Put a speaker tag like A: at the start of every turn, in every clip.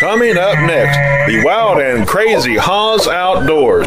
A: Coming up next, the wild and crazy Haws Outdoors.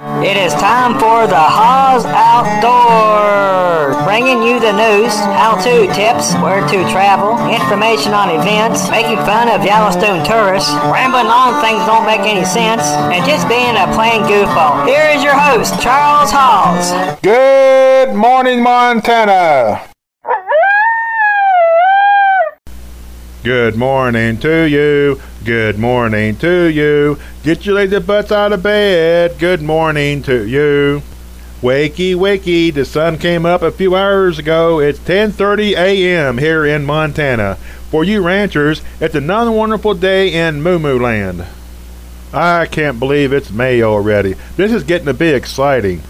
B: It is time for the Haws Outdoors, bringing you the news, how-to tips, where to travel, information on events, making fun of Yellowstone tourists, rambling on things don't make any sense, and just being a plain goofball. Here is your host, Charles Haws.
C: Good morning, Montana. Good morning to you. Good morning to you. Get your lazy butts out of bed. Good morning to you. Wakey, wakey. The sun came up a few hours ago. It's 10:30 a.m. here in Montana. For you ranchers, it's another wonderful day in Moo Moo Land. I can't believe it's May already. This is getting to be exciting.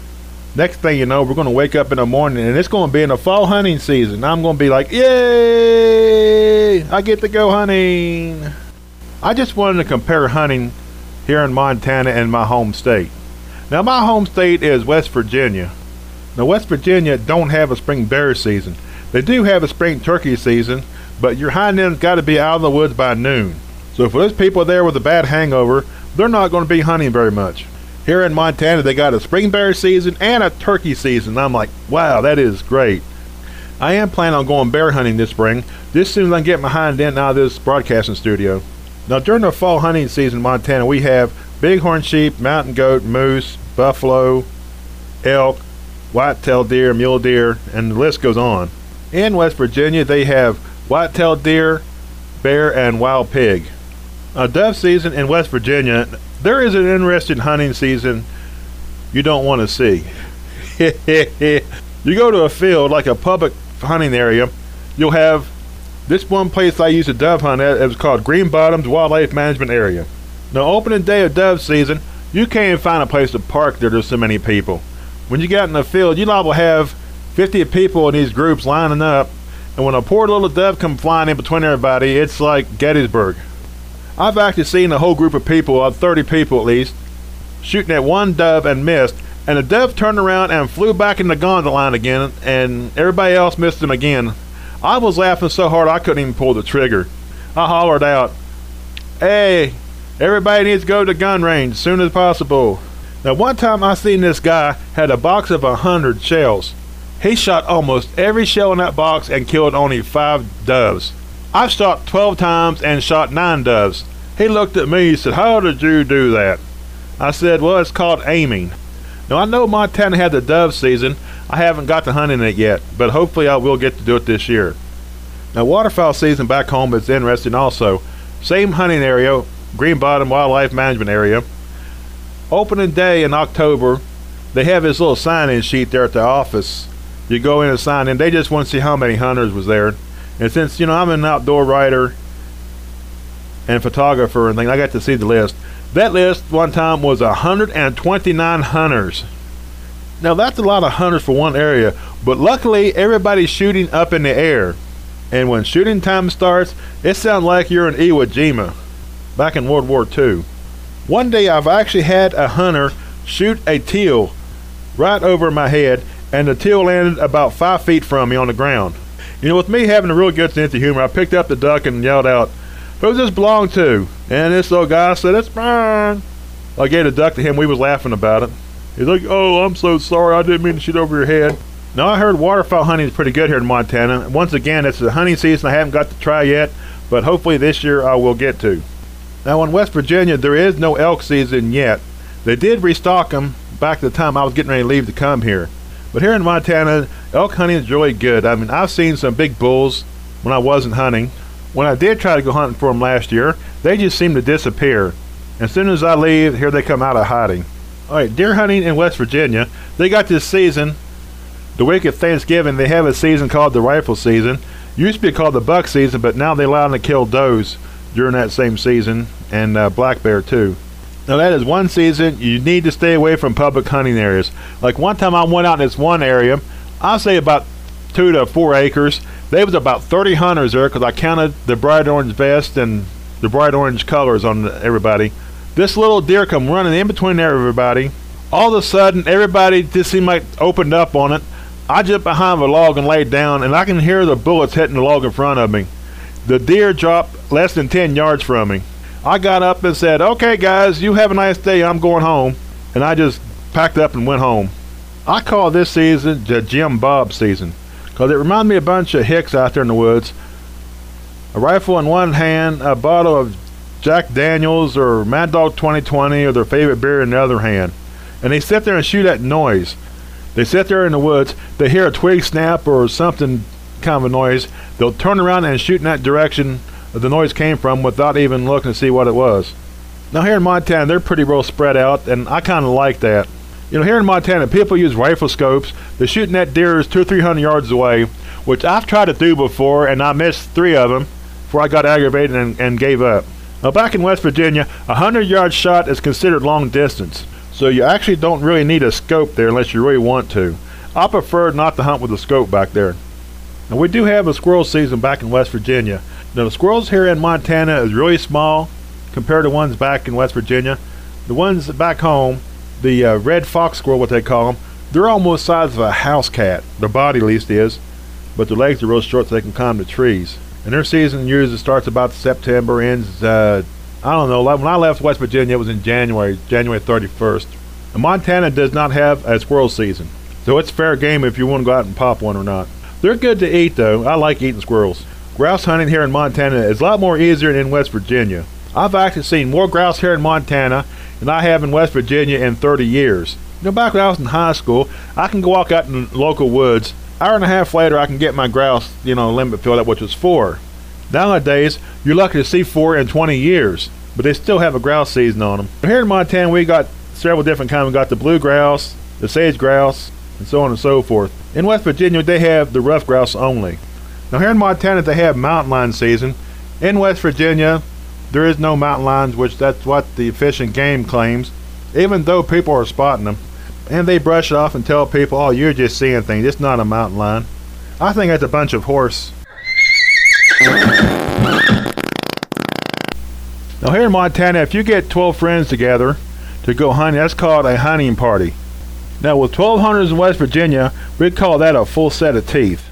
C: Next thing you know, we're going to wake up in the morning and it's going to be in the fall hunting season. I'm going to be like, yay! I get to go hunting. I just wanted to compare hunting here in Montana and my home state. Now, my home state is West Virginia. Now, West Virginia don't have a spring bear season. They do have a spring turkey season, but your hind end's got to be out of the woods by noon. So, for those people there with a bad hangover, they're not going to be hunting very much. Here in Montana, they got a spring bear season and a turkey season. I'm like, wow, that is great. I am planning on going bear hunting this spring, just as soon as I get my hind end out of this broadcasting studio. Now, during the fall hunting season in Montana, we have bighorn sheep, mountain goat, moose, buffalo, elk, white-tailed deer, mule deer, and the list goes on. In West Virginia, they have white-tailed deer, bear, and wild pig. A dove season in West Virginia, there is an interesting hunting season you don't want to see. you go to a field like a public hunting area, you'll have this one place I used to dove hunt at. It was called Green Bottoms Wildlife Management Area. Now, opening day of dove season, you can't find a place to park there. There's so many people. When you get in the field, you liable have 50 people in these groups lining up, and when a poor little dove come flying in between everybody, it's like Gettysburg. I've actually seen a whole group of people, uh, 30 people at least, shooting at one dove and missed, and the dove turned around and flew back in the gondola line again, and everybody else missed him again. I was laughing so hard I couldn't even pull the trigger. I hollered out, Hey, everybody needs to go to gun range as soon as possible. Now, one time I seen this guy had a box of a hundred shells. He shot almost every shell in that box and killed only five doves. I've shot 12 times and shot nine doves. He looked at me and said, How did you do that? I said, Well, it's called aiming. Now, I know Montana had the dove season. I haven't got to hunting it yet, but hopefully I will get to do it this year. Now, waterfowl season back home is interesting also. Same hunting area, Green Bottom Wildlife Management Area. Opening day in October, they have this little sign-in sheet there at the office. You go in and sign in. They just want to see how many hunters was there. And since, you know, I'm an outdoor writer and photographer and things, I got to see the list. That list one time was 129 hunters. Now that's a lot of hunters for one area, but luckily everybody's shooting up in the air. And when shooting time starts, it sounds like you're in Iwo Jima, back in World War II. One day I've actually had a hunter shoot a teal right over my head, and the teal landed about five feet from me on the ground. You know, with me having a real good sense of humor, I picked up the duck and yelled out, Who's this belong to? And this little guy said, It's mine. I gave the duck to him. We was laughing about it. He's like, Oh, I'm so sorry. I didn't mean to shoot over your head. Now, I heard waterfowl hunting is pretty good here in Montana. Once again, it's the hunting season I haven't got to try yet, but hopefully this year I will get to. Now, in West Virginia, there is no elk season yet. They did restock them back to the time I was getting ready to leave to come here. But here in Montana, elk hunting is really good. I mean, I've seen some big bulls when I wasn't hunting. When I did try to go hunting for them last year, they just seem to disappear. As soon as I leave, here they come out of hiding. All right, deer hunting in West Virginia, they got this season. The week of Thanksgiving, they have a season called the rifle season. Used to be called the buck season, but now they allow them to kill does. during that same season, and uh, black bear too. Now that is one season you need to stay away from public hunting areas. Like one time I went out in this one area, I'll say about two to four acres. There was about 30 hunters there because I counted the bright orange vest and the bright orange colors on everybody. This little deer come running in between everybody. All of a sudden, everybody just seemed like opened up on it. I jumped behind a log and laid down, and I can hear the bullets hitting the log in front of me. The deer dropped less than 10 yards from me. I got up and said, Okay, guys, you have a nice day. I'm going home. And I just packed up and went home. I call this season the Jim Bob season because it reminded me a bunch of hicks out there in the woods. A rifle in one hand, a bottle of Jack Daniels or Mad Dog 2020 or their favorite beer in the other hand. And they sit there and shoot at noise. They sit there in the woods, they hear a twig snap or something kind of a noise. They'll turn around and shoot in that direction the noise came from without even looking to see what it was. Now here in Montana, they're pretty well spread out, and I kind of like that. You know, here in Montana, people use rifle scopes. They're shooting at deers two or three hundred yards away, which I've tried to do before, and I missed three of them before I got aggravated and, and gave up. Now back in West Virginia, a hundred yard shot is considered long distance, so you actually don't really need a scope there unless you really want to. I prefer not to hunt with a scope back there. Now we do have a squirrel season back in West Virginia, now, the squirrels here in Montana is really small compared to ones back in West Virginia. The ones back home, the uh, red fox squirrel, what they call them, they're almost the size of a house cat. Their body, at least, is, but their legs are real short so they can climb the trees. And their season usually starts about September, ends, uh, I don't know, when I left West Virginia, it was in January, January 31st. And Montana does not have a squirrel season, so it's fair game if you want to go out and pop one or not. They're good to eat, though. I like eating squirrels. Grouse hunting here in Montana is a lot more easier than in West Virginia. I've actually seen more grouse here in Montana than I have in West Virginia in 30 years. You know, back when I was in high school, I can go walk out in the local woods. Hour and a half later, I can get my grouse, you know, limit filled up, which was four. Nowadays, you're lucky to see four in 20 years, but they still have a grouse season on them. Here in Montana, we got several different kinds. We got the blue grouse, the sage grouse, and so on and so forth. In West Virginia, they have the ruffed grouse only. Now, here in Montana, they have mountain lion season. In West Virginia, there is no mountain lions, which that's what the Fish and Game claims, even though people are spotting them. And they brush it off and tell people, oh, you're just seeing things. It's not a mountain lion. I think that's a bunch of horse. Now, here in Montana, if you get 12 friends together to go hunting, that's called a hunting party. Now, with 12 hunters in West Virginia, we'd call that a full set of teeth.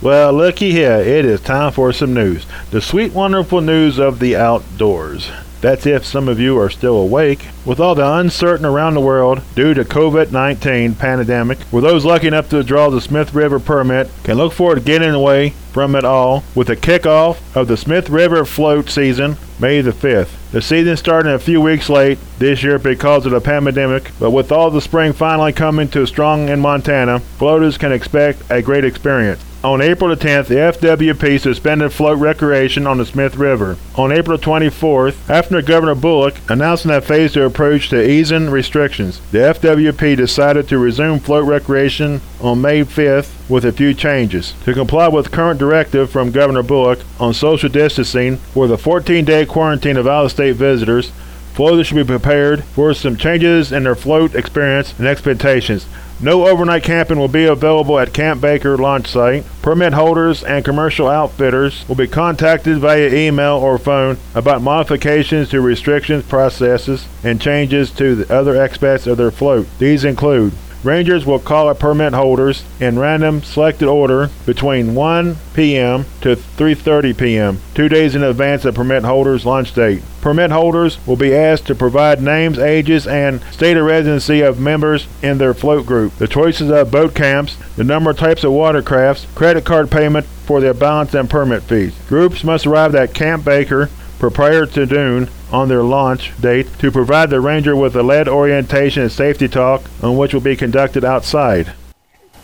C: Well, looky here, it is time for some news. The sweet, wonderful news of the outdoors. That's if some of you are still awake. With all the uncertain around the world due to COVID-19 pandemic, for those lucky enough to draw the Smith River permit can look forward to getting away from it all with the kickoff of the Smith River float season May the 5th. The season started a few weeks late this year because of the pandemic, but with all the spring finally coming to strong in Montana, floaters can expect a great experience. On April the 10th, the FWP suspended float recreation on the Smith River. On April 24th, after Governor Bullock announcing that phase two approach to easing restrictions, the FWP decided to resume float recreation on May 5th with a few changes. To comply with current directive from Governor Bullock on social distancing for the 14-day quarantine of out-of-state visitors, floaters should be prepared for some changes in their float experience and expectations. No overnight camping will be available at Camp Baker launch site. Permit holders and commercial outfitters will be contacted via email or phone about modifications to restrictions, processes, and changes to the other aspects of their float. These include Rangers will call at permit holders in random selected order between 1 p.m. to 3:30 p.m. 2 days in advance of permit holders' launch date. Permit holders will be asked to provide names, ages, and state of residency of members in their float group, the choices of boat camps, the number of types of watercrafts, credit card payment for their balance and permit fees. Groups must arrive at Camp Baker prior to noon on their launch date to provide the ranger with a lead orientation and safety talk on which will be conducted outside.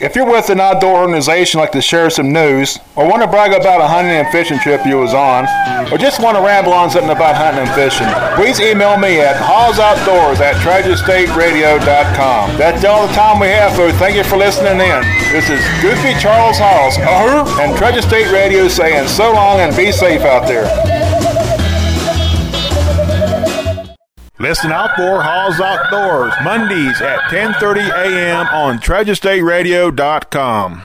C: If you're with an outdoor organization like to share some news, or want to brag about a hunting and fishing trip you was on, or just want to ramble on something about hunting and fishing, please email me at hawsoutdoors at treasurestateradio.com. That's all the time we have, folks. Thank you for listening in. This is Goofy Charles Haws, uh-huh, and Treasure State Radio saying so long and be safe out there.
D: Listen out for Haws Outdoors Mondays at 10:30 a.m. on TreasureStateRadio.com.